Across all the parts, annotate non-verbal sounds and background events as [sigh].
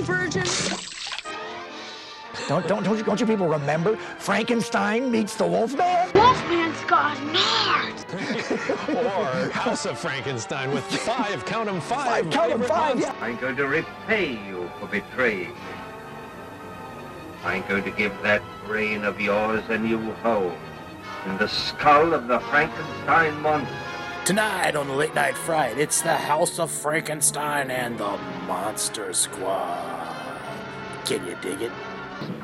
any virgin. Don't, don't, don't, you, don't you people remember Frankenstein meets the Wolfman? Wolfman's got nards. [laughs] or House of Frankenstein with five, count 'em five. Five, count 'em favorite five, yeah. I'm going to repay you for betraying me. I'm going to give that brain of yours a new home in the skull of the Frankenstein monster. Tonight on the Late Night Fright, it's the House of Frankenstein and the Monster Squad. Can you dig it?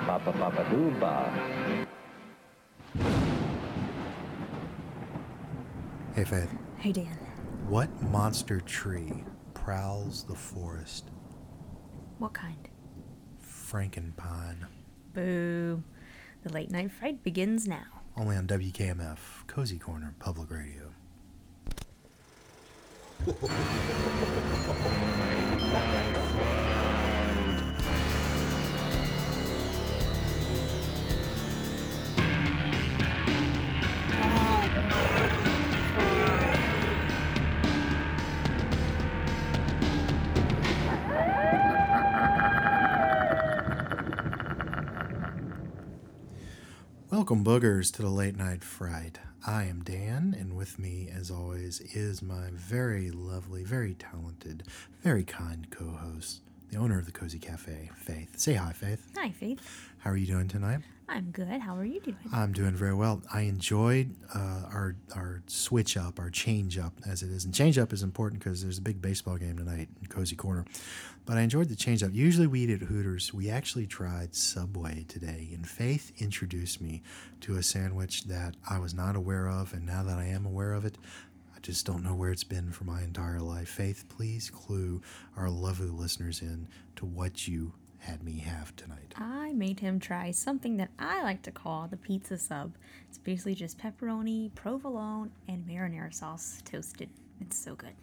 Papa Papa Dooba. Hey, Faith. Hey, Dan. What monster tree prowls the forest? What kind? Frankenpine. Boo. The late night fright begins now. Only on WKMF, Cozy Corner Public Radio. [laughs] Welcome, boogers, to the Late Night Fright. I am Dan, and with me, as always, is my very lovely, very talented, very kind co host, the owner of the Cozy Cafe, Faith. Say hi, Faith. Hi, Faith. How are you doing tonight? I'm good. How are you doing? I'm doing very well. I enjoyed uh, our our switch up, our change up, as it is. And change up is important because there's a big baseball game tonight in Cozy Corner. But I enjoyed the change up. Usually we eat at Hooters. We actually tried Subway today, and Faith introduced me to a sandwich that I was not aware of, and now that I am aware of it, I just don't know where it's been for my entire life. Faith, please clue our lovely listeners in to what you had me have tonight. I made him try something that I like to call the pizza sub. It's basically just pepperoni, provolone, and marinara sauce toasted. It's so good.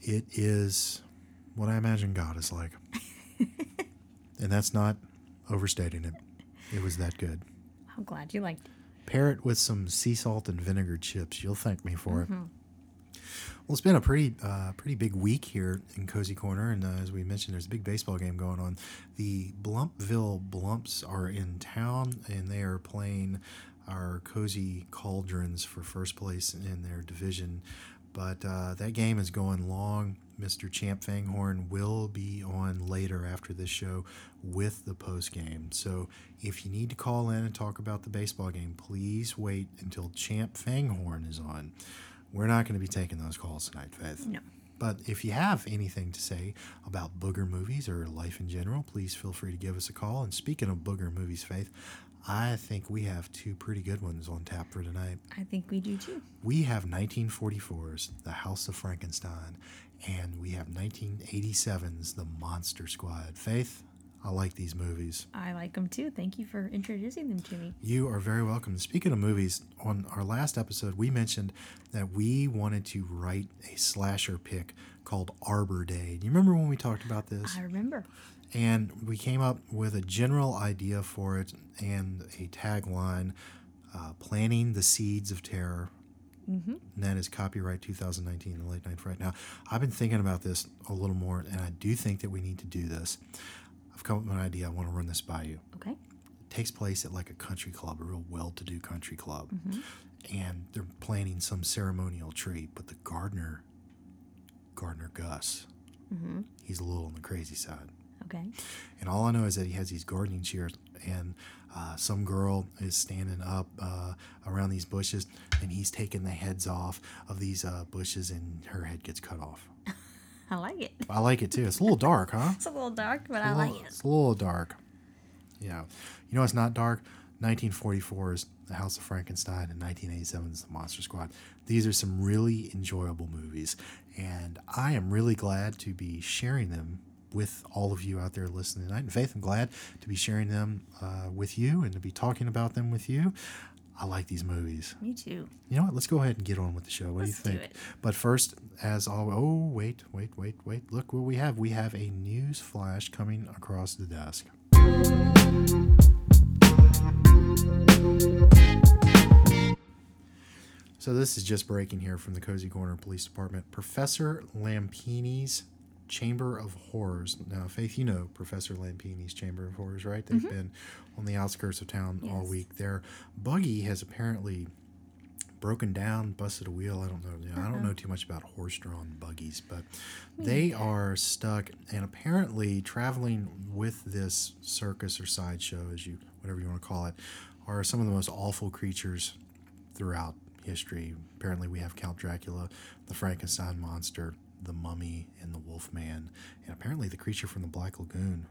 It is what I imagine God is like. [laughs] and that's not overstating it. It was that good. I'm glad you liked it. Pair it with some sea salt and vinegar chips. You'll thank me for it. Mm-hmm. Well, it's been a pretty, uh, pretty big week here in Cozy Corner, and uh, as we mentioned, there's a big baseball game going on. The Blumpville Blumps are in town, and they are playing our Cozy Cauldrons for first place in their division. But uh, that game is going long. Mr. Champ Fanghorn will be on later after this show with the post game. So if you need to call in and talk about the baseball game, please wait until Champ Fanghorn is on. We're not going to be taking those calls tonight, Faith. No. But if you have anything to say about booger movies or life in general, please feel free to give us a call. And speaking of booger movies, Faith, I think we have two pretty good ones on tap for tonight. I think we do too. We have 1944's The House of Frankenstein, and we have 1987's The Monster Squad. Faith, I like these movies. I like them too. Thank you for introducing them to me. You are very welcome. Speaking of movies, on our last episode, we mentioned that we wanted to write a slasher pick called Arbor Day. Do you remember when we talked about this? I remember. And we came up with a general idea for it and a tagline uh, Planting the Seeds of Terror. Mm-hmm. And that is copyright 2019, The Late Night Fright. Now, I've been thinking about this a little more, and I do think that we need to do this. I've come up with an idea. I want to run this by you. Okay. It takes place at like a country club, a real well to do country club. Mm-hmm. And they're planting some ceremonial tree, but the gardener, Gardener Gus, Mm-hmm. he's a little on the crazy side. Okay. And all I know is that he has these gardening shears, and uh, some girl is standing up uh, around these bushes, and he's taking the heads off of these uh, bushes, and her head gets cut off. I like it. I like it too. It's a little dark, huh? It's a little dark, but I like it. It's a little dark. Yeah. You know, it's not dark. 1944 is The House of Frankenstein, and 1987 is The Monster Squad. These are some really enjoyable movies, and I am really glad to be sharing them with all of you out there listening tonight. And Faith, I'm glad to be sharing them uh, with you and to be talking about them with you. I like these movies. Me too. You know what? Let's go ahead and get on with the show. What Let's do do you think? it. But first, as always, oh wait, wait, wait, wait! Look what we have. We have a news flash coming across the desk. So this is just breaking here from the Cozy Corner Police Department. Professor Lampini's Chamber of Horrors. Now, Faith, you know Professor Lampini's Chamber of Horrors, right? They've been on the outskirts of town all week. Their buggy has apparently broken down, busted a wheel. I don't know. You know, I don't know too much about horse-drawn buggies, but they are stuck and apparently traveling with this circus or sideshow, as you whatever you want to call it, are some of the most awful creatures throughout history. Apparently, we have Count Dracula, the Frankenstein monster, the Mummy, and the wolf man and apparently the creature from the Black Lagoon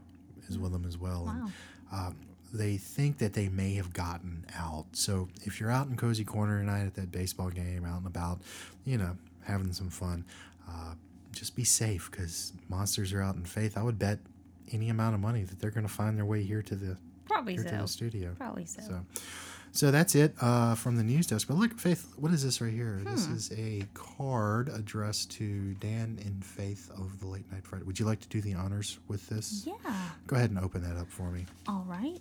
is with them as well. And, um, they think that they may have gotten out. So if you're out in Cozy Corner tonight at that baseball game, out and about, you know, having some fun, uh, just be safe because monsters are out in faith. I would bet any amount of money that they're going to find their way here to the Probably here to the studio. Probably so. So, so that's it uh, from the news desk. But look, Faith, what is this right here? This Hmm. is a card addressed to Dan and Faith of the Late Night Friday. Would you like to do the honors with this? Yeah. Go ahead and open that up for me. All right.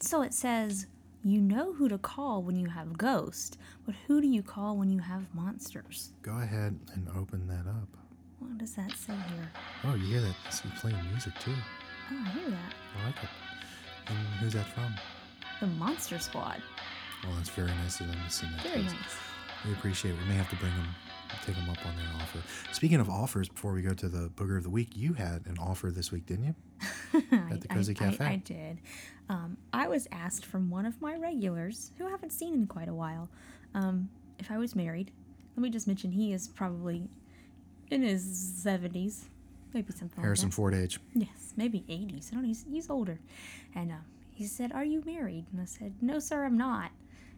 So it says, you know who to call when you have ghosts, but who do you call when you have monsters? Go ahead and open that up. What does that say here? Oh, you hear that? It's playing music too. Oh, I hear that. I like it. And who's that from? The Monster Squad. Well, that's very nice of them to send that. Very nice. We appreciate it. We may have to bring them, take them up on their offer. Speaking of offers, before we go to the booger of the week, you had an offer this week, didn't you? [laughs] At the I- Cozy I, Cafe. I, did. Um, I was asked from one of my regulars, who I haven't seen in quite a while, um, if I was married. Let me just mention he is probably in his 70s, maybe something Harrison like that. Ford age. Yes, maybe 80s. I don't know. He's, he's older. And uh, he said, Are you married? And I said, No, sir, I'm not.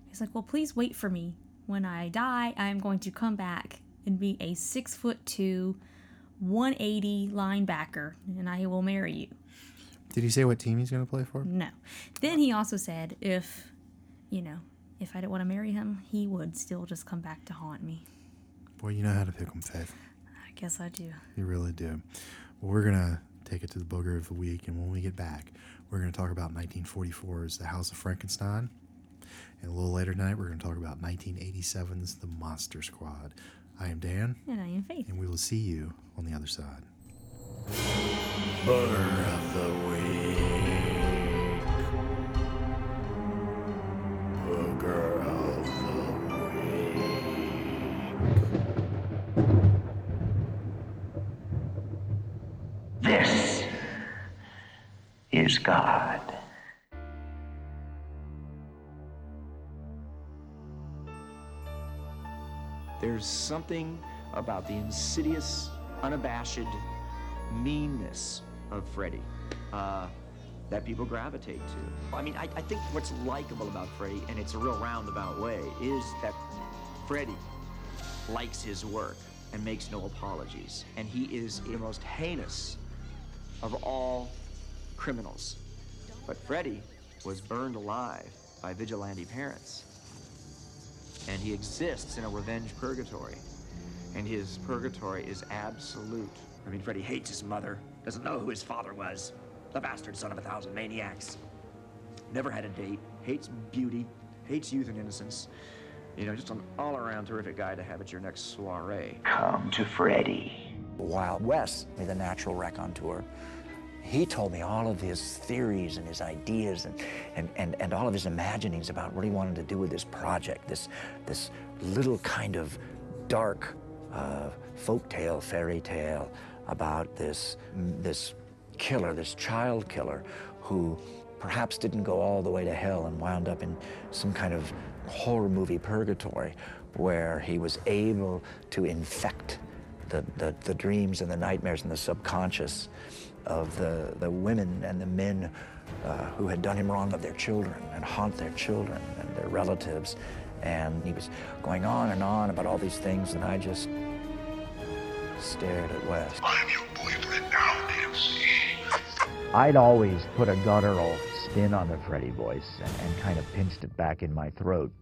He's like, Well, please wait for me. When I die, I'm going to come back and be a six foot two, 180 linebacker, and I will marry you. Did he say what team he's going to play for? No. Then he also said, If, you know, if I didn't want to marry him, he would still just come back to haunt me. Boy, you know how to pick them, Faith. I guess I do. You really do. Well, we're going to take it to the booger of the week, and when we get back, we're going to talk about 1944's The House of Frankenstein. And a little later tonight, we're going to talk about 1987's The Monster Squad. I am Dan, And I am Faith. and we will see you on the other side. Booger God. There's something about the insidious, unabashed meanness of Freddy uh, that people gravitate to. I mean, I, I think what's likable about Freddy, and it's a real roundabout way, is that Freddy likes his work and makes no apologies. And he is the most heinous of all criminals. But Freddy was burned alive by vigilante parents and he exists in a revenge purgatory. And his purgatory is absolute. I mean, Freddy hates his mother, doesn't know who his father was. The bastard son of a thousand maniacs. Never had a date, hates beauty, hates youth and innocence. You know, just an all around terrific guy to have at your next soiree. Come to Freddy. While Wes made the natural raconteur, he told me all of his theories and his ideas and, and, and, and all of his imaginings about what he wanted to do with this project, this, this little kind of dark uh, folk tale, fairy tale about this, this killer, this child killer, who perhaps didn't go all the way to hell and wound up in some kind of horror movie purgatory where he was able to infect the, the, the dreams and the nightmares and the subconscious of the, the women and the men uh, who had done him wrong of their children and haunt their children and their relatives. And he was going on and on about all these things, and I just stared at Wes. I'm your boyfriend now, Nancy. I'd always put a guttural spin on the Freddy voice and, and kind of pinched it back in my throat.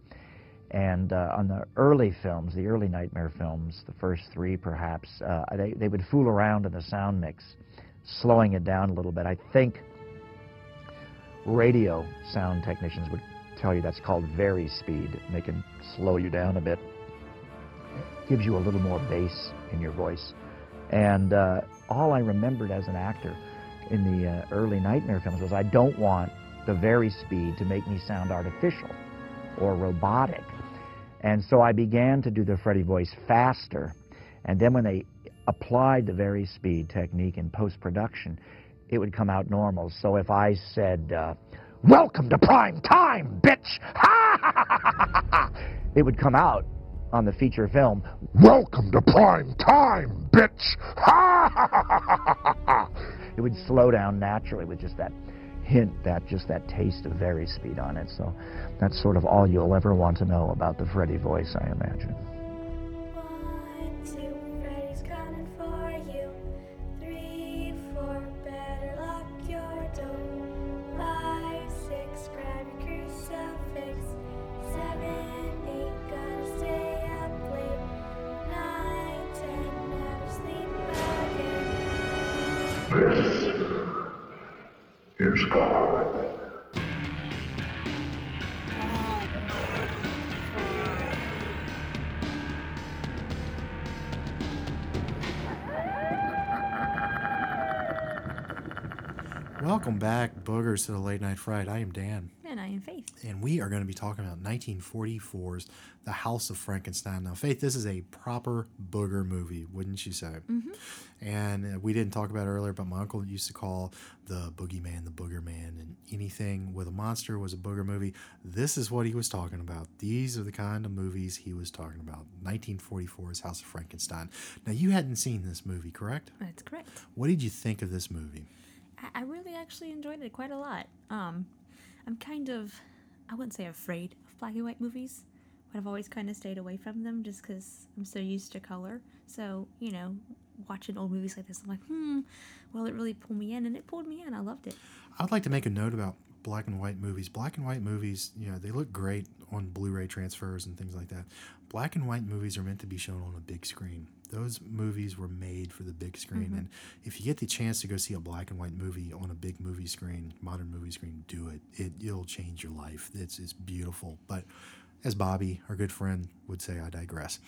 And uh, on the early films, the early Nightmare films, the first three perhaps, uh, they, they would fool around in the sound mix, slowing it down a little bit. I think radio sound technicians would tell you that's called vari speed. They can slow you down a bit. Gives you a little more bass in your voice. And uh, all I remembered as an actor in the uh, early Nightmare films was I don't want the vari speed to make me sound artificial or robotic. And so I began to do the Freddy voice faster. And then when they applied the vari speed technique in post production, it would come out normal. So if I said, uh, Welcome to prime time, bitch! Ha! [laughs] It would come out on the feature film, Welcome to prime time, bitch! Ha! [laughs] It would slow down naturally with just that hint, that just that taste of vari speed on it. So that's sort of all you'll ever want to know about the Freddy voice, I imagine. To the Late Night Fright. I am Dan. And I am Faith. And we are going to be talking about 1944's The House of Frankenstein. Now, Faith, this is a proper booger movie, wouldn't you say? Mhm. And uh, we didn't talk about earlier, but my uncle used to call the boogeyman the booger man, and anything with a monster was a booger movie. This is what he was talking about. These are the kind of movies he was talking about. 1944's House of Frankenstein. Now, you hadn't seen this movie, correct? That's correct. What did you think of this movie? I, really actually enjoyed it quite a lot. Um, I'm kind of, I wouldn't say afraid of black and white movies, but I've always kind of stayed away from them just because I'm so used to color. So, you know, watching old movies like this, I'm like, hmm, will it really pull me in? And it pulled me in. I loved it. I'd like to make a note about black and white movies. Black and white movies, you know, they look great on Blu-ray transfers and things like that. Black and white movies are meant to be shown on a big screen. Those movies were made for the big screen, Mhm. and if you get the chance to go see a black and white movie on a big movie screen, modern movie screen, do it. It it'll change your life. It's it's beautiful. But as Bobby, our good friend, would say, I digress.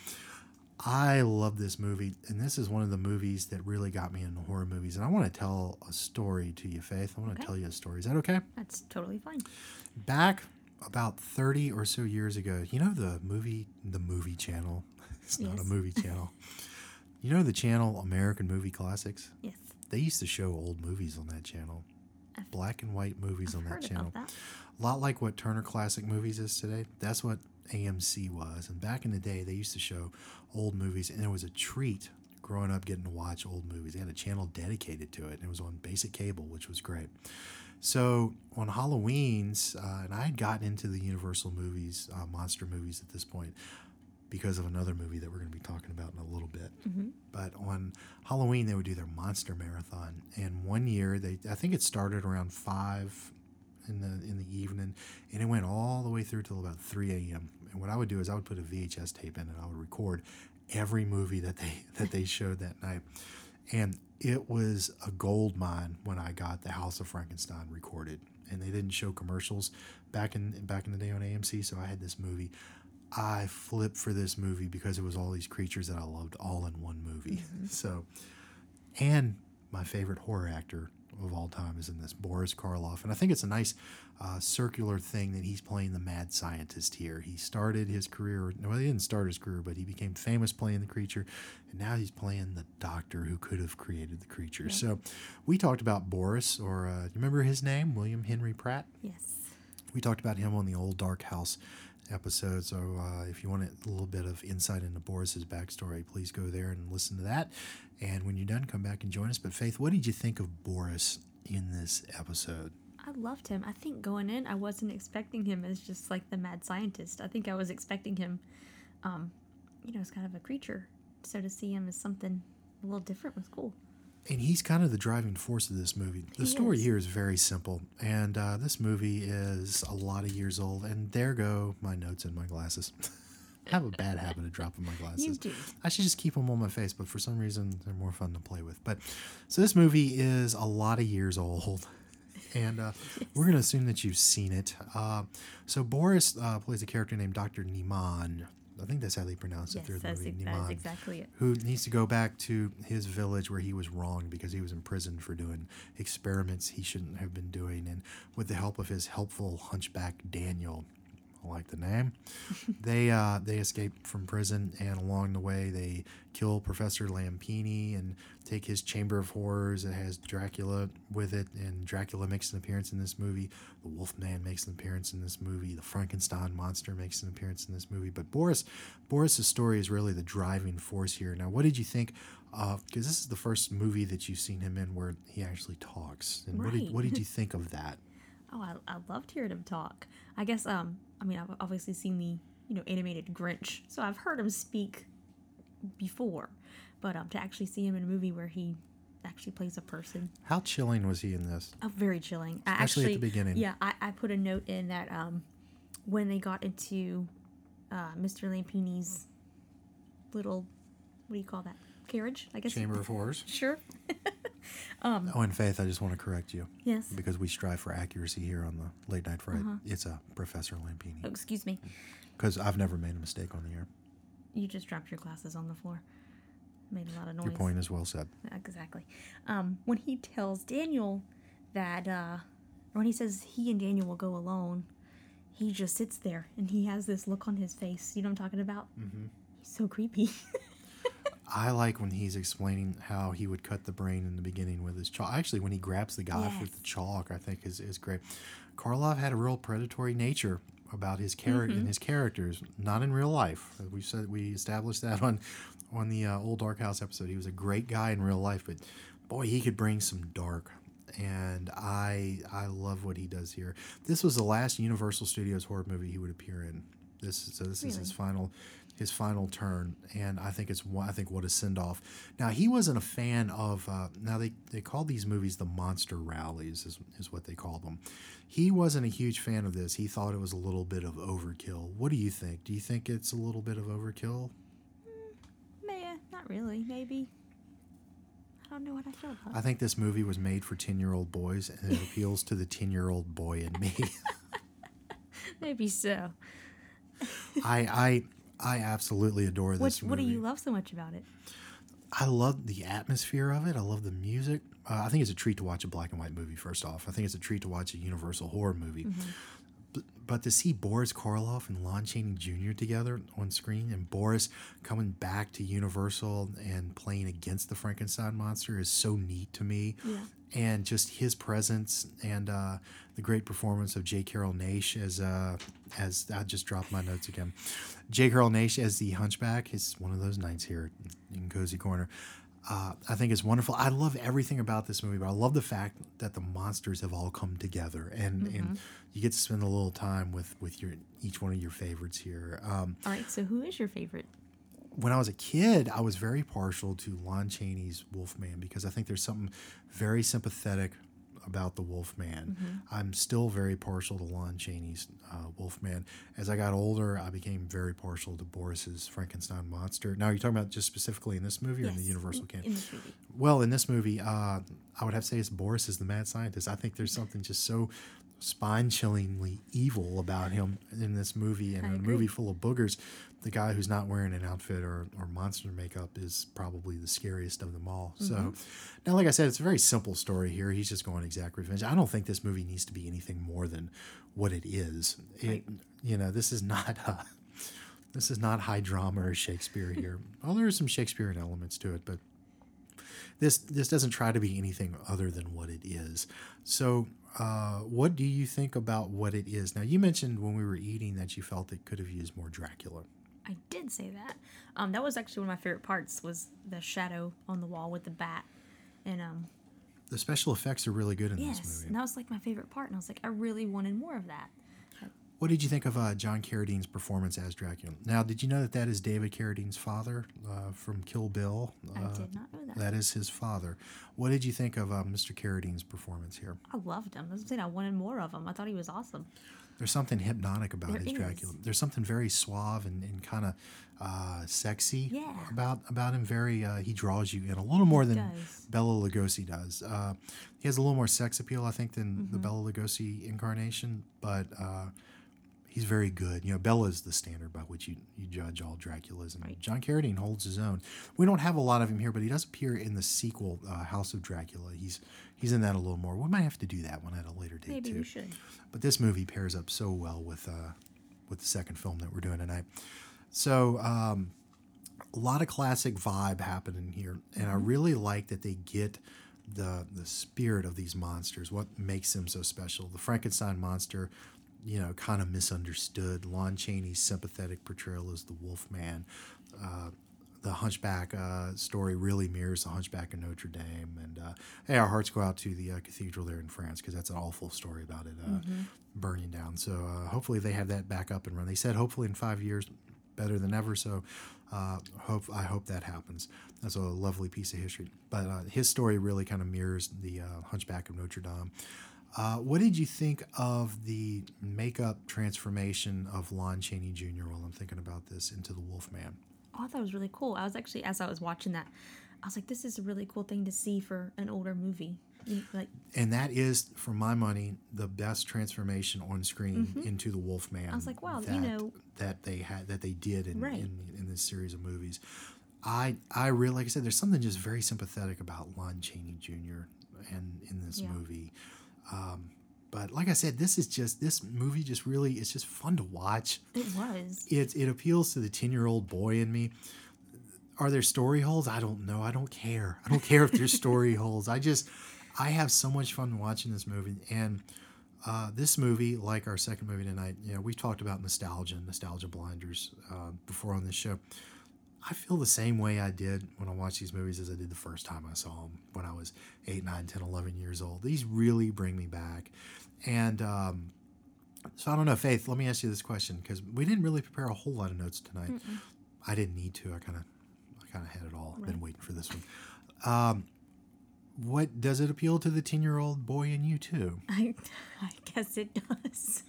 I love this movie, and this is one of the movies that really got me into horror movies. And I want to tell a story to you, Faith. I want to tell you a story. Is that okay? That's totally fine. Back about 30 or so years ago, you know the movie, the movie channel? [laughs] It's not a movie [laughs] channel. you know the channel American Movie Classics? Yes. They used to show old movies on that channel, I've, black and white movies on that channel. that. A lot like what Turner Classic Movies is today. That's what AMC was. And back in the day, they used to show old movies, and it was a treat growing up getting to watch old movies. They had a channel dedicated to it, and it was on basic cable, which was great. So on Halloween's, uh, and I had gotten into the Universal movies, uh, monster movies at this point, because of another movie that we're going to be talking about in a little bit. Mhm. But on Halloween, they would do their monster marathon, and one year they, I think it started around five in the in the evening, and it went all the way through till about three a.m. And what I would do is I would put a VHS tape in, and I would record every movie that they [laughs] that they showed that night, and it was a gold mine when I got the House of Frankenstein recorded, and they didn't show commercials back in back in the day on AMC, so I had this movie. I flipped for this movie because it was all these creatures that I loved all in one movie. Mm-hmm. [laughs] So, and my favorite horror actor of all time is in this, Boris Karloff. And I think it's a nice uh, circular thing that he's playing the mad scientist here. He started his career, well, he didn't start his career, but he became famous playing the creature. And now he's playing the doctor who could have created the creature. So we talked about Boris, or uh, you remember his name? William Henry Pratt? Yes. We talked about him on the old Dark House episode. So uh, if you want a little bit of insight into Boris's backstory, please go there and listen to that. And when you're done, come back and join us. But Faith, what did you think of Boris in this episode? I loved him. I think going in, I wasn't expecting him as just like the mad scientist. I think I was expecting him, um, you know, as kind of a creature. So to see him as something a little different was cool. And he's kind of the driving force of this movie. The He story is. here is very simple, and uh, this movie is a lot of years old. And there go my notes and my glasses. [laughs] I have a bad habit of dropping my glasses. You do. I should just keep them on my face, but for some reason they're more fun to play with. But so this movie is a lot of years old, [laughs] and uh, we're gonna assume that you've seen it. Uh, so Boris uh, plays a character named Doctor Niemann. I think that's how they pronounce it Yes, through the that's, movie. ex- that is Niemann, exactly it. Who needs to go back to his village where he was wronged because he was imprisoned for doing experiments he shouldn't have been doing, and with the help of his helpful hunchback Daniel, I like the name. [laughs] they uh, they escape from prison, and along the way they kill Professor Lampini and take his Chamber of Horrors. It has Dracula with it, and Dracula makes an appearance in this movie. The Wolfman makes an appearance in this movie. The Frankenstein monster makes an appearance in this movie. But Boris, Boris's story is really the driving force here. Now, what did you think? Because this is the first movie that you've seen him in where he actually talks. And what did what did you think of that? Oh, I, I loved hearing him talk. I guess, um, I mean, I've obviously seen the, you know, animated Grinch, so I've heard him speak before. But um, to actually see him in a movie where he actually plays a person, How chilling was he in this? oh, very chilling. I Especially at the beginning. Yeah, I, I put a note in that um, when they got into uh, Mr. Lampini's little, what do you call that? Carriage, I guess. Chamber of Horrors. Sure. [laughs] [laughs] um, Oh, and Faith, I just want to correct you. Yes. Because we strive for accuracy here on the Late Night Fright. Uh-huh. It's a Professor Lampini. oh, excuse me. Because I've never made a mistake on the air. You just dropped your glasses on the floor. Made a lot of noise. Your point is well said. Exactly. Um, when he tells Daniel that, uh, or when he says he and Daniel will go alone, he just sits there and he has this look on his face. You know what I'm talking about? Mm-hmm. He's so creepy. [laughs] I like when he's explaining how he would cut the brain in the beginning with his chalk. Actually, when he grabs the guy with the chalk, I think is, is great. Karloff had a real predatory nature about his character Mhm. and his characters, not in real life. We said we established that [laughs] on on the uh, old Dark House episode. He was a great guy in real life, but boy, he could bring some dark. And I I love what he does here. This was the last Universal Studios horror movie he would appear in. This so this is his final his final turn, and I think it's I think what a send off. Now he wasn't a fan of. Uh, now they they call these movies the monster rallies is is what they call them. He wasn't a huge fan of this. He thought it was a little bit of overkill. What do you think? Do you think it's a little bit of overkill? Meh, not really. Maybe. I don't know what I feel about. I think this movie was made for ten year old boys, and it appeals to the ten year old boy in me. [laughs] Maybe so. I I I absolutely adore this What do you love so much about it? I love the atmosphere of it. I love the music. Uh, I think it's a treat to watch a black and white movie. First off, I think it's a treat to watch a Universal horror movie. But, but to see Boris Karloff and Lon Chaney Jr. together on screen, and Boris coming back to Universal and playing against the Frankenstein monster is so neat to me. Yeah. And just his presence and uh, the great performance of J. Carroll Naish as uh, as I just dropped my notes again. J. Carroll Naish as the Hunchback is one of those nights here in Cozy Corner. Uh, I think it's wonderful. I love everything about this movie, but I love the fact that the monsters have all come together, and Mhm. and you get to spend a little time with with your each one of your favorites here. Um, All right. So who is your favorite? when I was a kid, I was very partial to Lon Chaney's Wolfman because I think there's something very sympathetic about the Wolfman. Mhm. I'm still very partial to Lon Chaney's uh, Wolfman. As I got older, I became very partial to Boris's Frankenstein monster. Now, you're talking about just specifically in this movie or in the Universal canon? in this movie. Well, in this movie, uh, I would have to say it's Boris is the mad scientist. I think there's something just so spine chillingly evil about him in this movie. And I a agree. movie full of boogers, the guy who's not wearing an outfit or, or monster makeup is probably the scariest of them all. So, Mhm. now, like I said, it's a very simple story here. He's just going exact revenge. I don't think this movie needs to be anything more than what it is. It, you know, this is not. Uh, this is not high drama or Shakespeare here. [laughs] well, there are some Shakespearean elements to it, but this this doesn't try to be anything other than what it is. So, uh, what do you think about what it is? Now, you mentioned when we were eating that you felt it could have used more Dracula. I did say that. Um, that was actually one of my favorite parts was the shadow on the wall with the bat, and um, The special effects are really good in this yes, movie. and that was like my favorite part. And I was like, I really wanted more of that. What did you think of uh, John Carradine's performance as Dracula? Now, did you know that that is David Carradine's father uh, from Kill Bill? I Uh, did not know that. That is his father. What did you think of uh, Mr. Carradine's performance here? I loved him. I was saying I wanted more of him. I thought he was awesome. There's something hypnotic about There his is. Dracula. There's something very suave and, and kind of uh, sexy Yeah. about about him. Very uh, he draws you in a little more than does. Bela Lugosi does. Uh, he has a little more sex appeal, I think, than the Mhm. Bela Lugosi incarnation, but uh, he's very good. You know, Bela is the standard by which you, you judge all Draculas, and John Carradine holds his own. We don't have a lot of him here, but he does appear in the sequel, uh, House of Dracula. He's he's in that a little more. We might have to do that one at a later date Maybe too. we should. But this movie pairs up so well with uh, with the second film that we're doing tonight. So um, a lot of classic vibe happening here, and I really like that they get the the spirit of these monsters. What makes them so special? The Frankenstein monster, you know, kind of misunderstood. Lon Chaney's sympathetic portrayal as the Wolfman. Uh, the Hunchback uh, story really mirrors the Hunchback of Notre Dame, and uh, hey, our hearts go out to the uh, cathedral there in France because that's an awful story about it uh, Mhm. burning down. So uh, hopefully they have that back up and run. They said hopefully in five years, better than ever. So uh, hope I hope that happens. That's a lovely piece of history. But uh, his story really kind of mirrors the uh, Hunchback of Notre Dame. Uh, what did you think of the makeup transformation of Lon Chaney Jr. while I'm thinking about this into the Wolfman? Oh, I thought it was really cool. I was actually, as I was watching that, I was like, this is a really cool thing to see for an older movie. Like, And that is, for my money, the best transformation on screen Mhm. into the Wolfman. I was like, wow, you that, know- that they had that they did in, Right. in in this series of movies. I I really like I said, there's something just very sympathetic about Lon Chaney Jr. and in this Yeah. movie. Um, but like I said, this is just this movie just really it's just fun to watch. it was. It it appeals to the ten year old boy in me. Are there story holes? I don't know. I don't care. I don't care if there's story [laughs] holes. I just I have so much fun watching this movie and. Uh, this movie, like our second movie tonight, you know, we've talked about nostalgia, nostalgia blinders uh, before on this show. I feel the same way I did when I watched these movies as I did the first time I saw them when I was 8, 9, 10, 11 years old. These really bring me back. And um, so I don't know, Faith, let me ask you this question because we didn't really prepare a whole lot of notes tonight. Mm-mm. I didn't need to. I kind of I kind of had it all. Been waiting for this one. Um, what does it appeal to the 10 year old boy in you too? [laughs] I, I guess it does.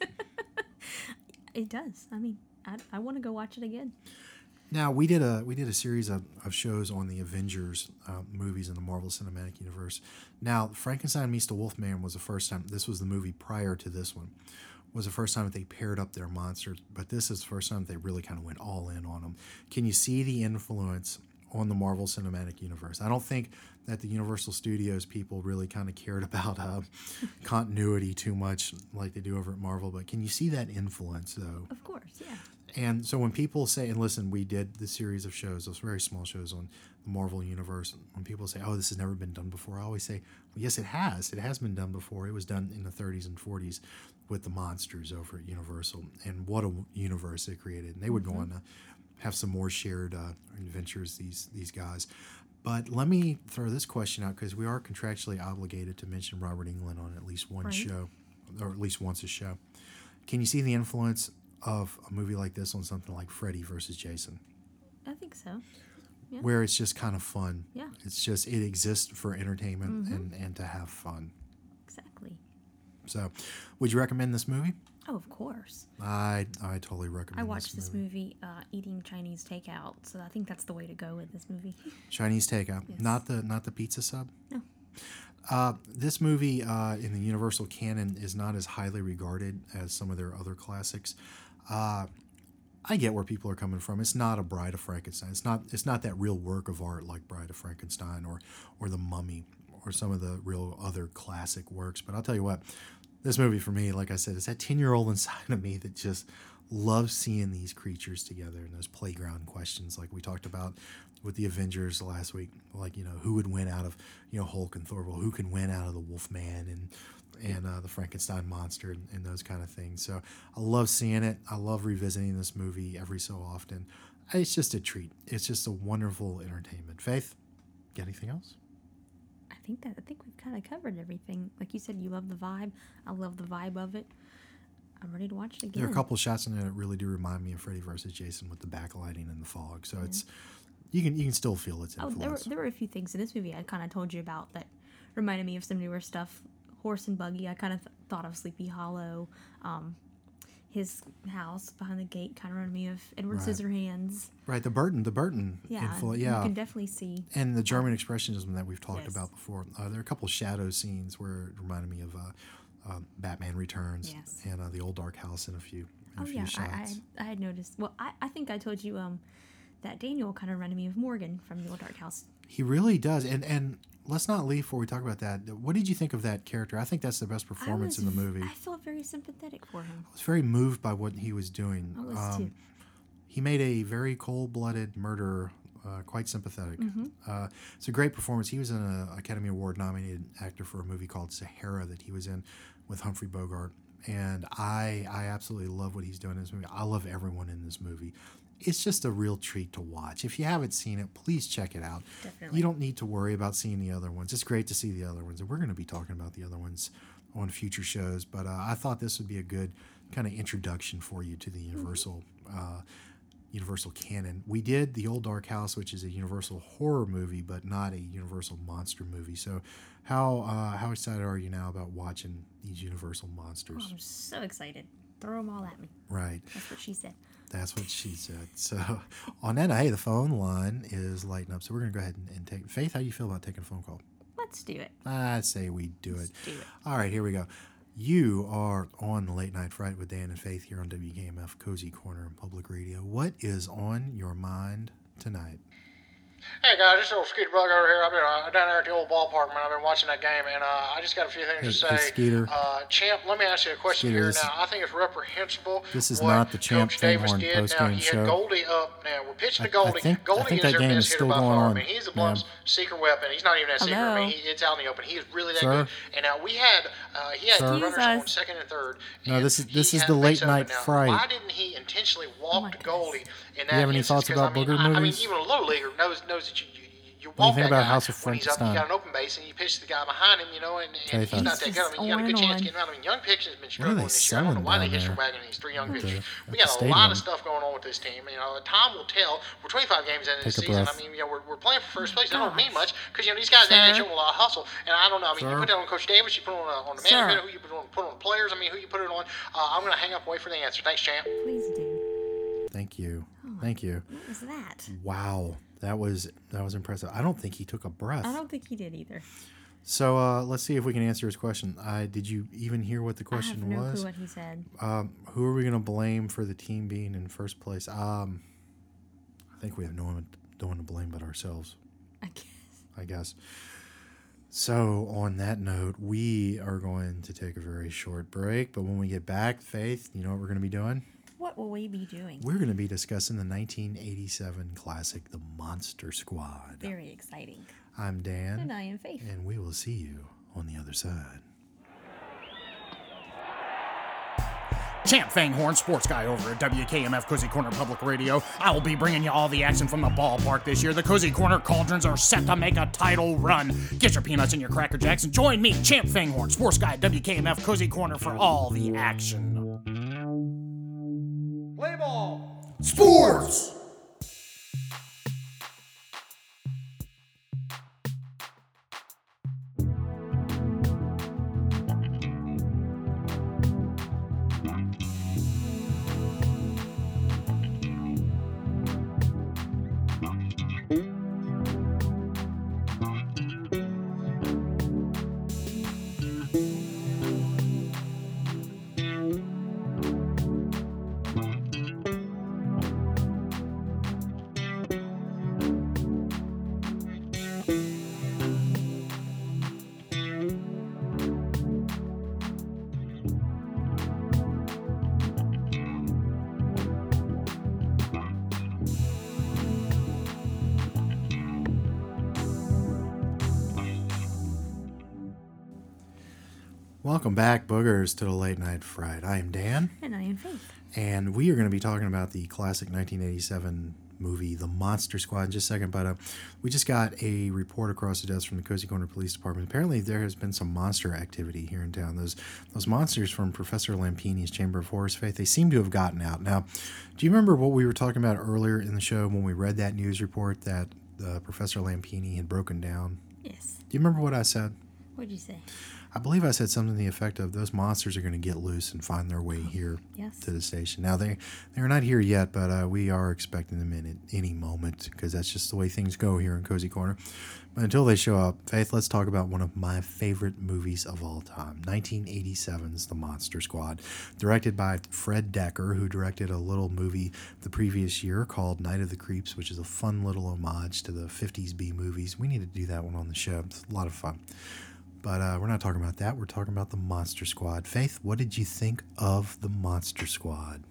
[laughs] it does. I mean, I, I want to go watch it again. Now we did a we did a series of, of shows on the Avengers uh, movies in the Marvel Cinematic Universe. Now Frankenstein meets the Wolfman was the first time. This was the movie prior to this one. Was the first time that they paired up their monsters, but this is the first time they really kind of went all in on them. Can you see the influence on the Marvel Cinematic Universe? I don't think that the Universal Studios people really kind of cared [laughs] about uh, continuity too much like they do over at Marvel, but can you see that influence though? Of course, yeah. And so when people say, and listen, we did the series of shows, those very small shows on the Marvel Universe. When people say, oh, this has never been done before, I always say, well, yes, it has. It has been done before. It was done in the 30s and 40s with the monsters over at Universal. And what a universe they created. And they would go Mhm. on to have some more shared uh, adventures, these, these guys. But let me throw this question out because we are contractually obligated to mention Robert Englund on at least one Right. show, or at least once a show. Can you see the influence of a movie like this on something like Freddy versus Jason, I think so. Yeah. where it's just kind of fun? Yeah. It's just it exists for entertainment Mhm. and and to have fun. Exactly. So, would you recommend this movie? Oh, of course. I I totally recommend. I watched this this movie uh, eating Chinese takeout, so I think that's the way to go with this movie. [laughs] Chinese takeout, Yes. not the not the pizza sub. No. Uh, this movie uh, in the Universal canon is not as highly regarded as some of their other classics. Uh, I get where people are coming from. It's not a Bride of Frankenstein. It's not. It's not that real work of art like Bride of Frankenstein or or The Mummy or some of the real other classic works. But I'll tell you what, this movie for me, like I said, it's that ten year old [laughs] inside of me that just loves seeing these creatures together and those playground questions like we talked about with the Avengers last week. Like you know, who would win out of you know Hulk and Thor? Well, who can win out of the Wolfman and and uh, the Frankenstein monster and, and those kind of things. So I love seeing it. I love revisiting this movie every so often. It's just a treat. It's just a wonderful entertainment. Faith, got anything else? I think that I think we've kind of covered everything. Like you said, you love the vibe. I love the vibe of it. I'm ready to watch it again. There are a couple shots in there that really do remind me of Freddy versus Jason with the backlighting and the fog. So it's you can you can still feel its Oh, influence. there were, there were a few things in this movie I kind of told you about that reminded me of some newer stuff. Horse and buggy, I kind of th- thought of Sleepy Hollow. Um, his house behind the gate kind of reminded me of Edward Right. Scissorhands. Right, the Burton, the Burton Yeah, you yeah, can definitely see. and the German expressionism that we've talked Yes. about before. Uh, there are a couple shadow scenes where it reminded me of uh, uh, Batman Returns Yes. and uh, the Old Dark House and a few Oh few yeah, I, I, had- I had noticed. Well, I, I think I told you um that Daniel kind of reminded me of Morgan from the Old Dark House. He really does. And and let's not leave before we talk about that. What did you think of that character? I think that's the best performance in the movie. I felt very sympathetic for him. I was very moved by what he was doing. I was too. He made a very cold-blooded murderer uh, quite sympathetic. Mhm. Uh, it's a great performance. He was an Academy Award-nominated actor for a movie called Sahara that he was in with Humphrey Bogart, and I I absolutely love what he's doing in this movie. I love everyone in this movie. It's just a real treat to watch. If you haven't seen it, please check it out. Definitely. You don't need to worry about seeing the other ones. It's great to see the other ones, and we're going to be talking about the other ones on future shows. But uh, I thought this would be a good kind of introduction for you to the Universal uh, Universal canon. We did the Old Dark House, which is a Universal horror movie, but not a Universal monster movie. So, how uh, how excited are you now about watching these Universal monsters? Oh, I'm so excited. Throw them all at me. Right. That's what she said. That's what she said. So [laughs] on that, hey, the phone line is lighting up. So we're gonna go ahead and, and take Faith. How do you feel about taking a phone call? Let's do it. I say we do it. do it. All right, here we go. You are on the late night fright with Dan and Faith here on WKMF Cozy Corner and Public Radio. What is on your mind tonight? Hey guys, this is old Skeeter Bug over here. I've been uh, down there at the old ballpark, man. I've been watching that game, and uh, I just got a few things to Hey, say. hey, Skeeter. Uh, Champ, let me ask you a question Skeeter, here this- now. I think it's reprehensible. This is what not the Champ Coach Davis Fanghorn did. Now postgame he show. had Goldie up. Now we're pitching to I- I Goldie. think- I Goldie think is that their game best is hitter still by going far. on, I mean, he's a ma'am. Blum's secret weapon. He's not even that secret. I mean, Hello? he, it's out in the open. He is really that Sir? good. And now we had uh, he had Sir? runners on Jesus. second and third. No, this is this He is had the to late mix night it now. fright. Why didn't he intentionally walk to Goldie in that you have any thoughts about I mean, booger I, I mean, movies? even a little leaguer knows knows that you you, you What do you walk think that about guy House of when he's up, you got an open base and you pitch the guy behind him, you know, and, and he's not thoughts. that good. I mean, you got a good chance and getting out. I mean, Young Pitch has been What are struggling they this year. I don't know why they down hitch there wagon these three young pitchers. We got a lot of stuff going on with this team. You know, time will tell. We're 25 games into the season. I mean, you know, we're, we're playing for first place. That don't mean much because you know these guys they ain't showing a lot of hustle. And I don't know. I mean, Sir? you put that on Coach Davis. You put it on uh, on the manager. Who you put on put on the players. I mean, who you put it on. Uh, I'm gonna hang up. And wait for the answer. Thanks, champ. Please do. Thank you. Thank you. What was that? Wow, that was that was impressive. I don't think he took a breath. I don't think he did either. So uh, let's see if we can answer his question. I did you even hear what the question I have no was? clue what he said. Um, who are we going to blame for the team being in first place? Um, I think we have no one, no one to blame but ourselves. I guess. I guess. So on that note, we are going to take a very short break. But when we get back, Faith, you know what we're going to be doing? What will we be doing? We're going to be discussing the 1987 classic, The Monster Squad. Very exciting. I'm Dan. And I am Faith. And we will see you on the other side. Champ Fanghorn, sports guy over at WKMF Cozy Corner Public Radio. I will be bringing you all the action from the ballpark this year. The Cozy Corner Cauldrons are set to make a title run. Get your peanuts and your Cracker Jacks and join me, Champ Fanghorn, sports guy at WKMF Cozy Corner for all the action. Sports! Welcome back, boogers, to the Late Night Fright. I am Dan, And I am Faith. and we are going to be talking about the classic 1987 movie, The Monster Squad, in just a second. But uh, we just got a report across the desk from the Cozy Corner Police Department. Apparently, there has been some monster activity here in town. Those those monsters from Professor Lampini's Chamber of Horrors, Faith, they seem to have gotten out. Now, do you remember what we were talking about earlier in the show when we read that news report that uh, Professor Lampini had broken down? Yes. Do you remember what I said? What did you say? I believe I said something to the effect of those monsters are going to get loose and find their way here Yes. to the station. Now they they're not here yet, but uh, we are expecting them in at any moment because that's just the way things go here in Cozy Corner. But until they show up, Faith, let's talk about one of my favorite movies of all time, 1987's The Monster Squad, directed by Fred Dekker, who directed a little movie the previous year called Night of the Creeps, which is a fun little homage to the 50s B movies. We need to do that one on the show. It's a lot of fun. But uh, we're not talking about that. We're talking about the Monster Squad. Faith, what did you think of the Monster Squad?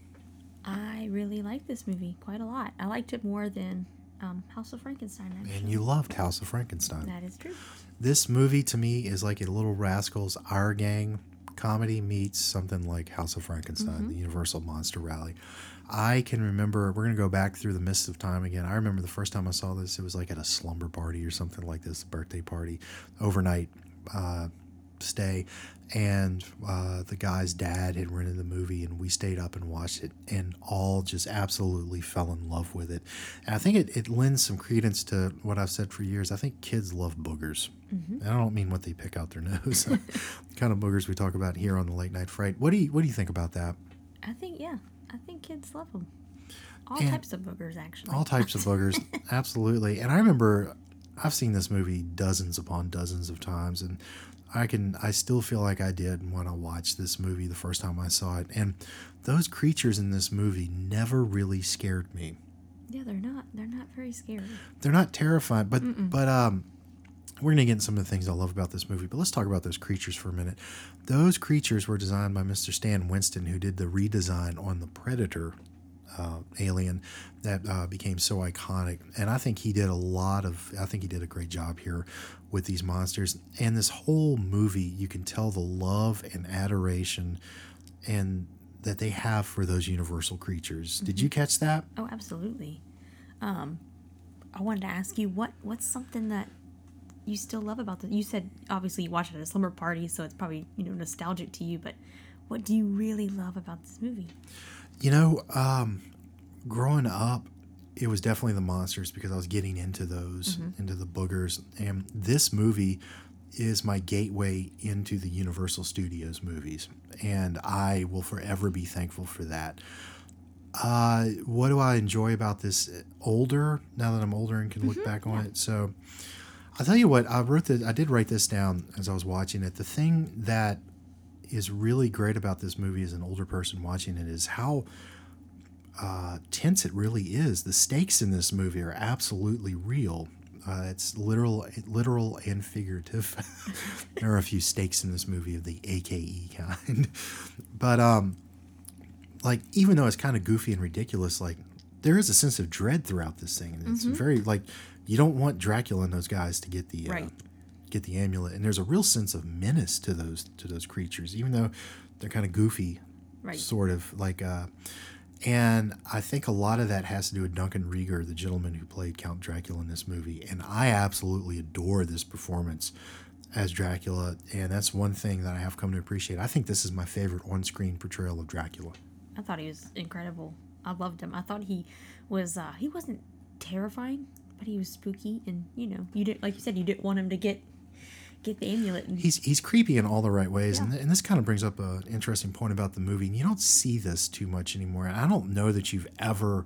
I really liked this movie quite a lot. I liked it more than um, House of Frankenstein. Actually. And you loved House of Frankenstein. That is true. This movie to me is like a Little Rascals Our Gang comedy meets something like House of Frankenstein, Mhm. the Universal Monster Rally. I can remember, we're going to go back through the mists of time again. I remember the first time I saw this, it was like at a slumber party or something like this, a birthday party, overnight uh, stay. And uh, the guy's dad had rented the movie, and we stayed up and watched it, and all just absolutely fell in love with it. And I think it, it lends some credence to what I've said for years. I think kids love boogers. Mhm. And I don't mean what they pick out their [laughs] nose, the kind of boogers we talk about here on the Late Night Fright. What do you What do you think about that? I think yeah, I think kids love them. All And- types of boogers, actually. All types of boogers, [laughs] absolutely. And I remember I've seen this movie dozens upon dozens of times, and I can I still feel like I did when I watched this movie the first time I saw it. And those creatures in this movie never really scared me. Yeah, they're not. They're not very scary. They're not terrifying, but Mm-mm. but um, we're gonna get into some of the things I love about this movie. But let's talk about those creatures for a minute. Those creatures were designed by Mr. Stan Winston, who did the redesign on the Predator uh, alien that uh, became so iconic. And I think he did a lot of. I think he did a great job here with these monsters. And this whole movie, you can tell the love and adoration and that they have for those universal creatures. Did you catch that? Oh, absolutely. Um, I wanted to ask you what what's something that you still love about the. You said obviously you watched it at a slumber party, so it's probably you know nostalgic to you. But what do you really love about this movie? You know, um, growing up, it was definitely the monsters because I was getting into those, Mhm. into the boogers. And this movie is my gateway into the Universal Studios movies. And I will forever be thankful for that. Uh, what do I enjoy about this older, now that I'm older and can look back on it? So I'll tell you what, I wrote this, I did write this down as I was watching it. The thing that is really great about this movie as an older person watching it is how uh, tense it really is. The stakes in this movie are absolutely real. Uh, it's literal, literal and figurative. [laughs] there are a few stakes in this movie of the AKE kind, [laughs] but um, like even though it's kind of goofy and ridiculous, like there is a sense of dread throughout this thing, and it's Mhm. very like you don't want Dracula and those guys to get the uh, Right. Get the amulet, and there's a real sense of menace to those to those creatures, even though they're kind of goofy, Right. sort of like. Uh, and I think a lot of that has to do with Duncan Regehr, the gentleman who played Count Dracula in this movie. And I absolutely adore this performance as Dracula. And that's one thing that I have come to appreciate. I think this is my favorite on screen portrayal of Dracula. I thought he was incredible. I loved him. I thought he was. uh He wasn't terrifying, but he was spooky, and you know, you didn't like you said you didn't want him to get get the amulet. And, He's he's creepy in all the right ways, and, and this kind of brings up an interesting point about the movie. And you don't see this too much anymore. I don't know that you've ever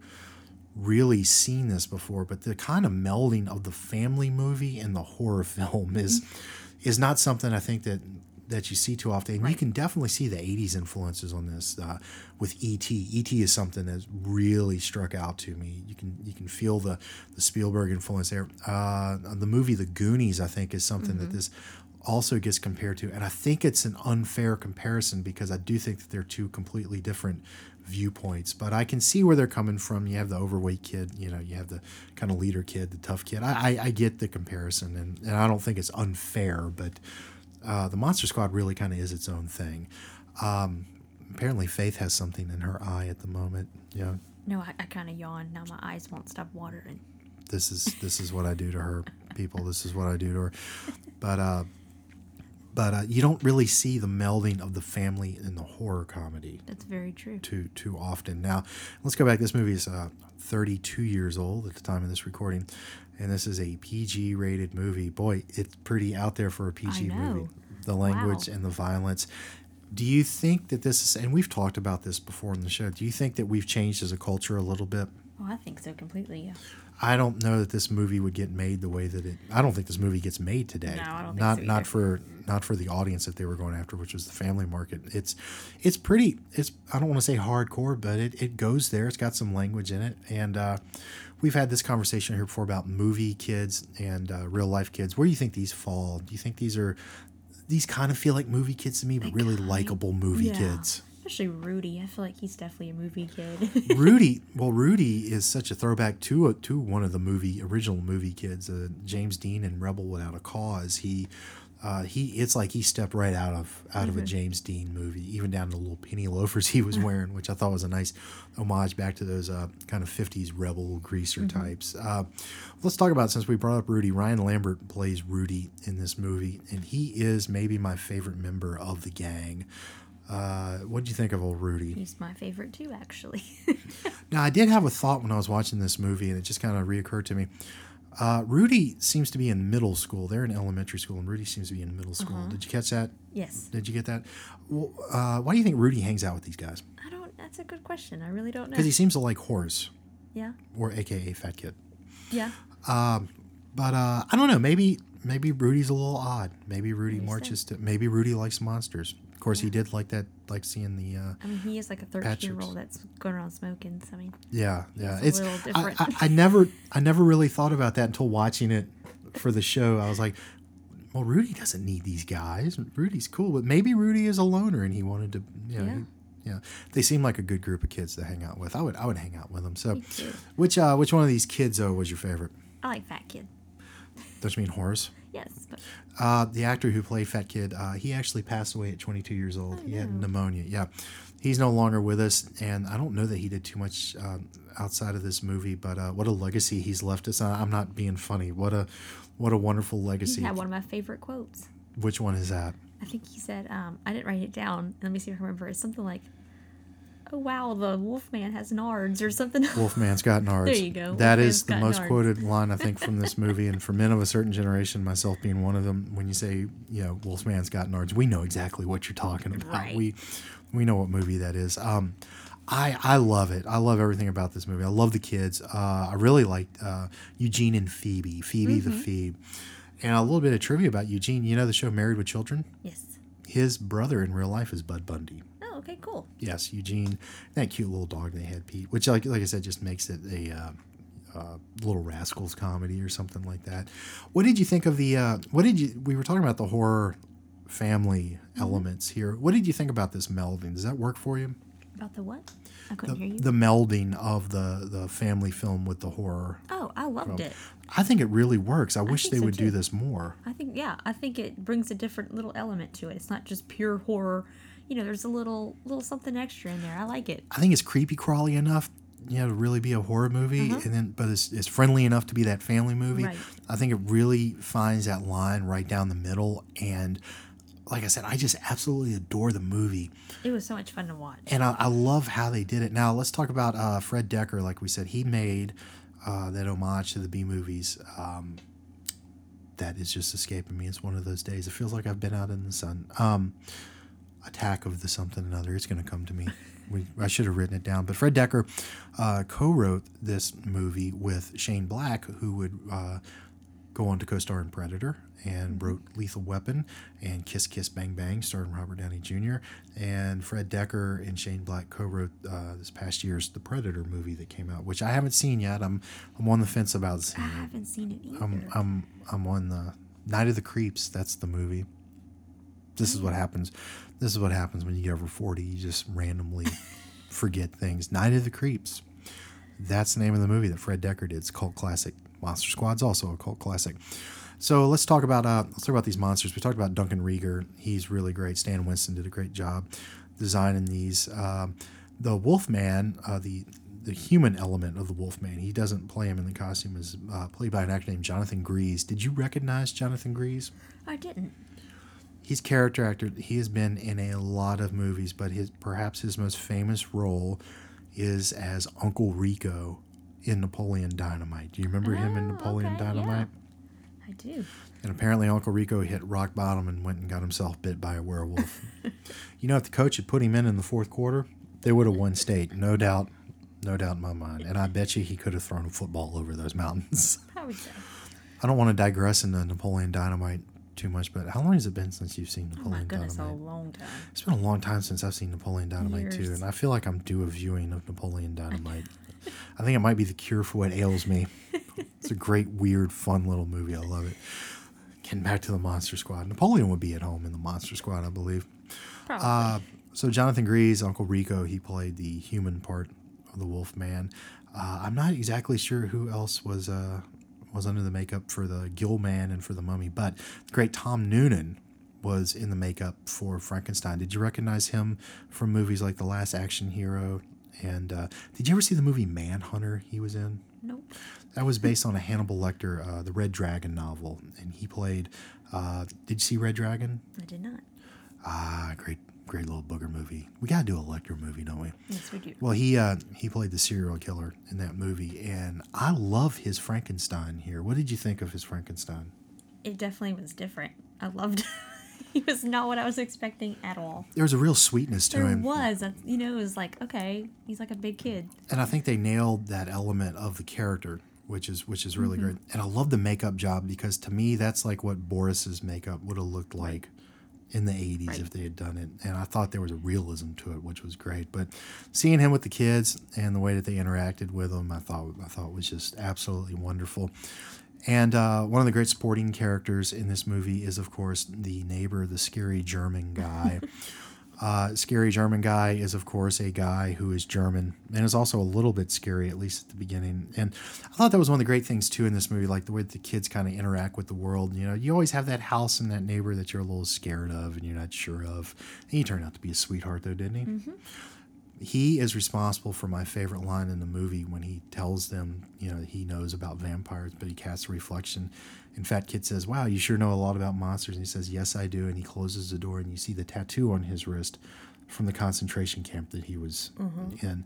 really seen this before, but the kind of melding of the family movie and the horror [laughs] film is is not something I think that that you see too often. And you can definitely see the '80s influences on this uh, with ET. ET is something that's really struck out to me. You can you can feel the the Spielberg influence there. Uh, the movie The Goonies, I think, is something that Mhm. this also gets compared to, and I think it's an unfair comparison because I do think that they're two completely different viewpoints. But I can see where they're coming from. You have the overweight kid, you know, you have the kind of leader kid, the tough kid. I, I, I get the comparison, and, and I don't think it's unfair, but uh, the Monster Squad really kind of is its own thing. Um, apparently, Faith has something in her eye at the moment. Yeah, no, I, I kind of yawn Now my eyes won't stop watering. this is this is what I do to her, people. This is what I do to her. But uh, but uh, you don't really see the melding of the family in the horror comedy. That's very true. Too too often. Now let's go back. This movie is uh, 32 years old at the time of this recording, and this is a PG rated movie. Boy, it's pretty out there for a PG movie. the language and the violence. Do you think that this is, and we've talked about this before in the show, do you think that we've changed as a culture a little bit? Oh, I think so completely. Yeah. I don't know that this movie would get made the way that it. I don't think this movie gets made today. No, I don't think not so not for not for the audience that they were going after, which was the family market. It's it's pretty. It's I don't want to say hardcore, but it, it goes there. It's got some language in it, and uh, we've had this conversation here before about movie kids and uh, real life kids. Where do you think these fall? Do you think these are these kind of feel like movie kids to me, but really likable movie Yeah. kids? Especially Rudy. I feel like he's definitely a movie kid. [laughs] Rudy, well, Rudy is such a throwback to a, to one of the movie original movie kids, uh, James Dean in Rebel Without a Cause. He, uh, he, it's like he stepped right out of out of a Mhm. James Dean movie, even down to the little penny loafers he was [laughs] wearing, which I thought was a nice homage back to those uh, kind of '50s rebel greaser Mhm. types. Uh, let's talk about since we brought up Rudy. Ryan Lambert plays Rudy in this movie, and he is maybe my favorite member of the gang. Uh, what do you think of old Rudy? he's my favorite too, actually. [laughs] Now, I did have a thought when I was watching this movie, and it just kind of reoccurred to me. Uh, Rudy seems to be in middle school. They're in elementary school, and Rudy seems to be in middle school. Uh-huh. Did you catch that? Yes. Did you get that? Well, uh, why do you think Rudy hangs out with these guys? I don't. That's a good question. I really don't know. Because he seems to like Horace, Yeah. or AKA Fat Kid. Yeah. Um, but uh, I don't know. Maybe maybe Rudy's a little odd. Maybe Rudy marches to. Maybe Rudy likes monsters. Of course, he did like that. Like seeing the. Uh, I mean, he is like a thirteen-year-old that's going around smoking. So I mean. Yeah, yeah. It's It's, a little I, different. I, I never I never really thought [laughs] about that until watching it for the show. I was like, well, Rudy doesn't need these guys. Rudy's cool, but maybe Rudy is a loner and he wanted to, you know, Yeah. he- yeah. They seem like a good group of kids to hang out with. I would I would hang out with them. So, which uh which one of these kids though was your favorite? I like Fat Kid. Don't you mean Horace? Yes, but Uh, the actor who played Fat Kid, uh, he actually passed away at 22 years old. he had pneumonia. Yeah, he's no longer with us, and I don't know that he did too much um, outside of this movie. But uh, what a legacy he's left us. I'm not being funny. What a what a wonderful he legacy. had one of my favorite quotes. Which one is that? I think he said, um, I didn't write it down. Let me see if I remember. It's something like, "Oh wow, the Wolfman has nards" or something. [laughs] Wolfman's got nards. There you go. That Wolfman's is the most nards. quoted line I think from this [laughs] movie, and for men of a certain generation, myself being one of them. When you say, you know, Wolfman's got nards, we know exactly what you're talking about. Right. We we know what movie that is. Um, I I love it. I love everything about this movie. I love the kids. Uh, I really like uh, Eugene and Phoebe. Phoebe the Mhm. Phoebe. And a little bit of trivia about Eugene. You know the show Married with Children? Yes. His brother in real life is Bud Bundy. Okay, cool. Yes, Eugene, that cute little dog they had, Pete, which, like, like I said, just makes it a uh, uh, Little Rascals comedy or something like that. What did you think of the? Uh, what did you? We were talking about the horror family elements here. What did you think about this melding? Does that work for you? About the what? I couldn't The, hear you. the melding of the the family film with the horror. oh, I loved film. it. I think it really works. I, wish they so, would do this more. I think yeah, I think it brings a different little element to it. It's not just pure horror. You know, there's a little little something extra in there. I like it. I think it's creepy crawly enough, you know, to really be a horror movie, Uh-huh. and then but it's, it's friendly enough to be that family movie. Right. I think it really finds that line right down the middle, and like I said, I just absolutely adore the movie, It was so much fun to watch. and I, I love how they did it. Now let's talk about uh, Fred Dekker. Like we said, he made uh, that homage to the B movies. Um, that is just escaping me. It's one of those days. It feels like I've been out in the sun. Um, attack of the something another. It's going to come to me. We, I should have written it down. But Fred Dekker uh, co-wrote this movie with Shane Black, who would uh, go on to co-star in Predator and wrote Lethal Weapon and Kiss Kiss Bang Bang, starring Robert Downey Jr. And Fred Dekker and Shane Black co-wrote uh, this past year's The Predator movie that came out, which I haven't seen yet. I'm I'm on the fence about I seeing it. haven't seen it either. I'm I'm I'm on the Night of the Creeps. That's the movie. This is what happens. This is what happens when you get over forty. You just randomly [laughs] forget things. Night of the Creeps. That's the name of the movie that Fred Dekker did. It's a cult classic. Monster Squad's also a cult classic. So let's talk about uh, let's talk about these monsters. We talked about Duncan Regehr. He's really great. Stan Winston did a great job designing these. Um, the Wolfman, uh, the the human element of the Wolfman, he doesn't play him in the costume. is uh, played by an actor named Jonathan Gries. Did you recognize Jonathan Gries? I didn't. He's character actor. He has been in a lot of movies, but his perhaps his most famous role is as Uncle Rico in Napoleon Dynamite. Do you remember him in Oh, Napoleon okay, yeah. Dynamite? I do. And apparently, Uncle Rico hit rock bottom and went and got himself bit by a werewolf. [laughs] you know, if the coach had put him in in the fourth quarter, they would have won state, no doubt, no doubt in my mind. And I bet you he could have thrown a football over those mountains. Probably so. I don't want to digress into Napoleon Dynamite too much, but how long has it been since you've seen Oh Napoleon my goodness, Dynamite? a long time. It's been a long time since I've seen Napoleon Dynamite too, and I feel like I'm due a viewing of Napoleon Dynamite. [laughs] I think it might be the cure for what ails me. It's a great, weird, fun little movie. I love it. Getting back to the Monster Squad, Napoleon would be at home in the Monster Squad, I believe. Probably. Uh, so Jonathan Gries, Uncle Rico, he played the human part of the Wolf Man. Uh, I'm not exactly sure who else was uh, was under the makeup for the Gill Man and for the Mummy, but the great Tom Noonan was in the makeup for Frankenstein. Did you recognize him from movies like The Last Action Hero? And uh, did you ever see the movie Manhunter? He was in. Nope. That was based on a Hannibal Lecter, uh, the Red Dragon novel, and he played. Uh, did you see Red Dragon? I did not. Ah, great, great little booger movie. We gotta do a Lecter movie, don't we? Yes, we do. Well, he uh, he played the serial killer in that movie, and I love his Frankenstein here. What did you think of his Frankenstein? It definitely was different. I loved it. [laughs] he was not what I was expecting at all. There was a real sweetness to There him, was. You know, it was like, okay, he's like a big kid. and I think they nailed that element of the character, which is which is really Mhm. great. And I love the makeup job because to me, that's like what Boris's makeup would have looked like in the 80s if they had done it. And I thought there was a realism to it, which was great. But seeing him with the kids and the way that they interacted with him, I thought I thought was just absolutely wonderful. And uh, one of the great supporting characters in this movie is, of course, the neighbor, the scary German guy. [laughs] uh, scary German guy is, of course, a guy who is German and is also a little bit scary, at least at the beginning. And I thought that was one of the great things, too, in this movie, like the way the kids kind of interact with the world. You know, you always have that house and that neighbor that you're a little scared of and you're not sure of. And he turned out to be a sweetheart, though, didn't he? Mm-hmm. he is responsible for my favorite line in the movie when he tells them, you know, he knows about vampires, but he casts a reflection. And Fat Kid says, Wow, you sure know a lot about monsters. And he says, Yes, I do. And he closes the door, and you see the tattoo on his wrist from the concentration camp that he was Mhm. in.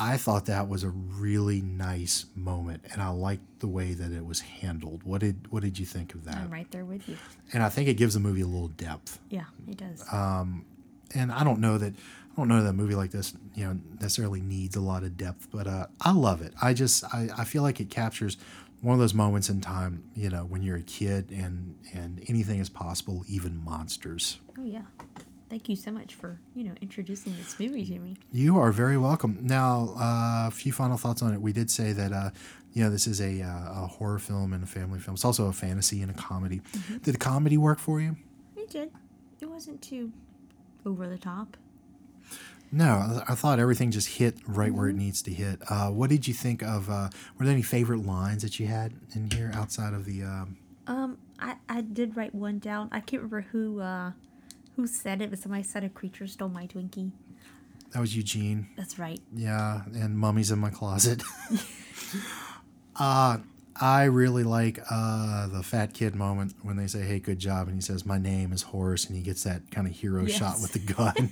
I thought that was a really nice moment, and I liked the way that it was handled. What did What did you think of that? I'm right there with you. And I think it gives the movie a little depth. Yeah, it does. Um, and I don't know that I don't know that a movie like this, you know, necessarily needs a lot of depth, but uh, I love it. I just I, I feel like it captures one of those moments in time, you know, when you're a kid and and anything is possible, even monsters. Oh yeah. Thank you so much for you know introducing this movie to me. You are very welcome. Now, uh, a few final thoughts on it. We did say that, uh, you know, this is a, uh, a horror film and a family film. It's also a fantasy and a comedy. Did the comedy work for you? It did. It wasn't too over the top. No, I thought everything just hit right where it needs to hit. Uh, what did you think of? Uh, were there any favorite lines that you had in here outside of the? Um, Um, I I did write one down. I can't remember who uh who said it, but somebody said a creature stole my Twinkie. that was Eugene. That's right. Yeah, and Mummy's in my closet. [laughs] [laughs] uh, I really like uh, the fat kid moment when they say, "Hey, good job," and he says, "My name is Horace," and he gets that kind of hero shot with the [laughs] gun,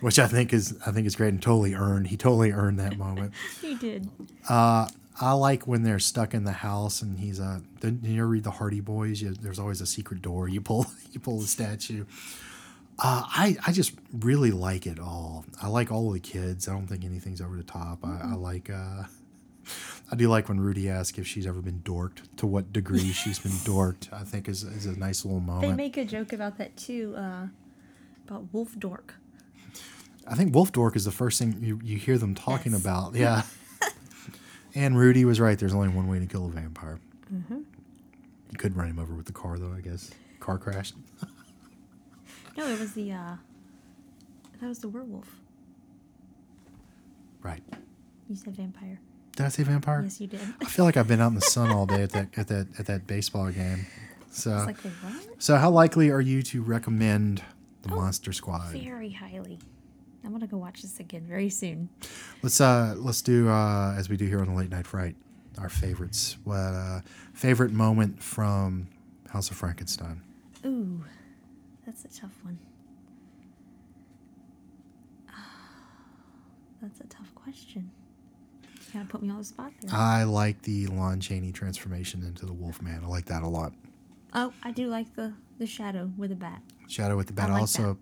which I think is I think is great and totally earned. He totally earned that moment. [laughs] He did. Uh, I like when they're stuck in the house and he's uh. Did you ever read the Hardy Boys? You, there's always a secret door. You pull [laughs] you pull the statue. Uh, I I just really like it all. I like all of the kids. I don't think anything's over the top. I, I like. Uh, I do like when Rudy asks if she's ever been dorked. To what degree she's been [laughs] dorked, I think is is a nice little moment. They moment. make a joke about that too. Uh, about Wolf Dork. I think Wolf Dork is the first thing you, you hear them talking Yes. about. Yeah. [laughs] [laughs] and Rudy was right. There's only one way to kill a vampire. Mm-hmm. You could run him over with the car, though. I guess car crash. No, it was the uh, that was the werewolf. Right. You said vampire. Did I say vampire? Yes, you did. I feel like I've been out in the sun all day at that [laughs] at that at that baseball game. So, like, so how likely are you to recommend the Monster Squad? Very highly. I'm gonna go watch this again very soon. Let's uh let's do uh as we do here on the late night fright our favorites. What uh favorite moment from House of Frankenstein? Ooh, that's a tough one. [sighs] That's a tough question. Kind of put me on the spot there. I like the Lon Chaney transformation into the Wolfman. I like that a lot. oh, I do like the the shadow with the bat. Shadow with the bat. I like also,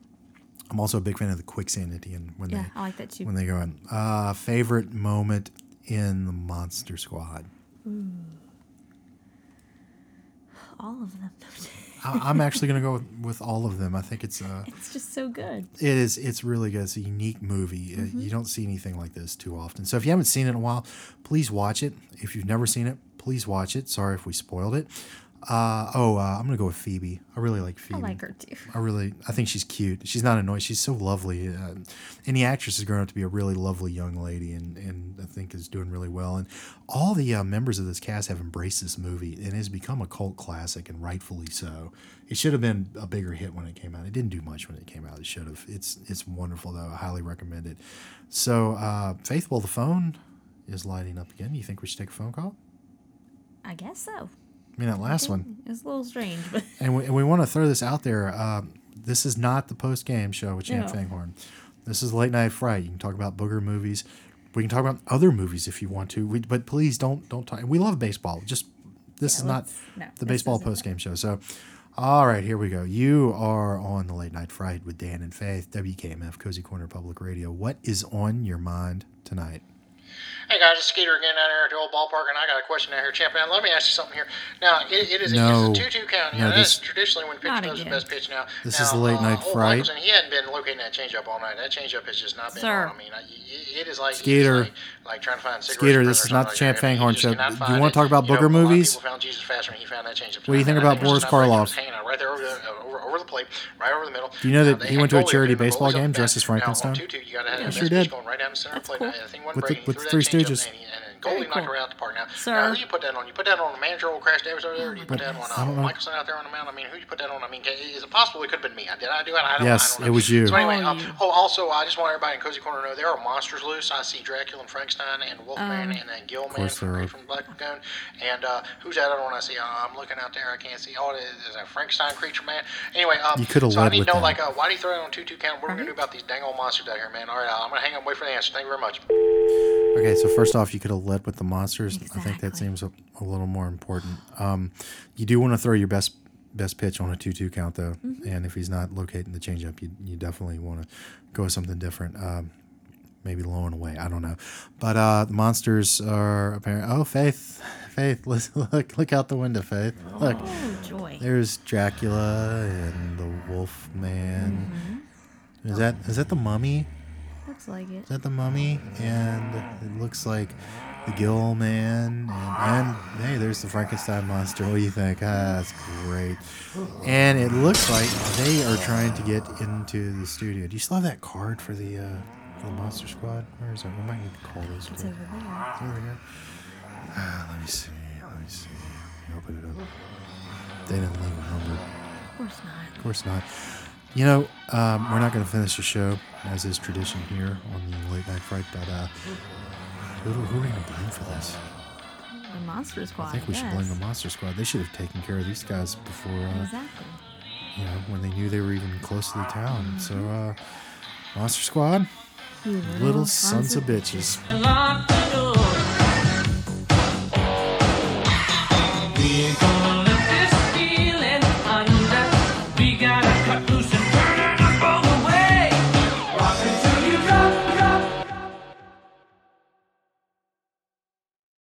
I'm also a big fan of the quicksand Indian when Yeah, they I like that too. when they go in. Uh, favorite moment in the Monster Squad. Ooh. All of them. [laughs] I, I'm actually going to go with, with all of them. I think it's uh, [laughs] it's just so good. it is it's really good. It's a unique movie. Mm-hmm. You don't see anything like this too often. So if you haven't seen it in a while, please watch it. If you've never seen it, please watch it. Sorry if we spoiled it. Uh, oh, uh, I'm gonna go with Phoebe. I really like Phoebe. I like her too. I really, I think she's cute. She's not annoying. She's so lovely. Uh, and the actress has grown up to be a really lovely young lady, and, and I think is doing really well. And all the uh, members of this cast have embraced this movie, and it has become a cult classic, and rightfully so. It should have been a bigger hit when it came out. It didn't do much when it came out. It should have. It's it's wonderful though. I highly recommend it. So, uh, Faithful, the phone is lighting up again. You think we should take a phone call? I guess so. I mean, that last one. [laughs] It's a little strange, but And we, and we want to throw this out there. Um, this is not the post game show with Champ No. Fanghorn. This is late night fright. You can talk about booger movies. We can talk about other movies if you want to. We, but please don't don't talk. We love baseball. Just this Yeah, is not no, the baseball post game show. So, all right, here we go. You are on the late night fright with Dan and Faith, WKMF Cozy Corner Public Radio. What is on your mind tonight? Hey guys, it's Skeeter again down here at the old ballpark, and I got a question down here, champion. Let me ask you something here. Now, it, it is a, No. it's a two-two count. No, Now, that's this- traditionally when pitch Not goes the best pitch. Now, This now, is the late uh, night old fright. Michelson, he hadn't been locating that changeup all night. That changeup has just not been Sir. on. I mean, I, it is like Skeeter. Like, like trying to find. Skeeter, this is not the something Champ like that. I mean, Fanghorn you show. just cannot Do you find wanna it. talk about You know, booger a lot of movies? People found Jesus faster, and he found that changeup. What do you think about it was Boris just not breaking. It was Karloff? hanging out right there over the, uh, over, over the plate, right over the middle. Do you know Now, that they he had went to a goalie charity up there, baseball goalie's up game back. dressed as Now, on Frankenstein? 2-2, you gotta have Yeah, that sure best pitch did. going right down the center That's plate. cool. I think one With the- breaking with through the Three Stooges. And, he- and Very goalie knocked cool. her out the park. Now, Sir. now, who you put that on? You put that on the manager, old Crash Davis over there, or you put that on uh, know. Michelson out there on the mound? I mean, who you put that on? I mean, is it possible it could have been me? I did I do it? I don't, Yes, I don't know. it was you. So anyway, Oh, um, you. oh, also, I just want everybody in Cozy Corner to know there are monsters loose. I see Dracula and Frankenstein and Wolfman Um, and then Gillman course from, from Black Lagoon. And uh, who's that other one I see? Uh, I'm looking out there. I can't see. Oh, is that Frankenstein creature man? Anyway, um, You coulda so I need to know, that. like, uh, why do you throw it on 2 2 count? What are we going to do about these dang old monsters out here, man? All right, I'm going to hang up and wait for the answer. Thank you very much. Okay, so first off, you could have led with the monsters. I think that seems a, a little more important. Um, you do want to throw your best best pitch on a two-two count, though, Mm-hmm. and if he's not locating the changeup, you you definitely want to go with something different. Um, maybe low and away. I don't know, but uh, the monsters are apparent. Oh, Faith, Faith, [laughs] look look out the window, Faith. Look, oh joy. there's Dracula and the Wolf Man. Is that is that the Mummy? Looks like it. Is that the mummy? And it looks like the Gill Man. And, and hey, there's the Frankenstein monster. What do you think? Ah, that's great. And it looks like they are trying to get into the studio. Do you still have that card for the uh, for the Monster Squad? Where is it? We might need to call those. It's over there. It's over here. Ah, let me see. Let me see. Open it up. They didn't leave a number. Of course not. Of course not. You know, um, we're not going to finish the show, as is tradition here on the Late Night Fright, but uh, who, who are we going to blame for this? The Monster Squad. I think we should blame the. Monster Squad. They should have taken care of these guys before, uh, Exactly. you know, when they knew they were even close to the town. So, uh, Monster Squad, You little sons of bitches. Door.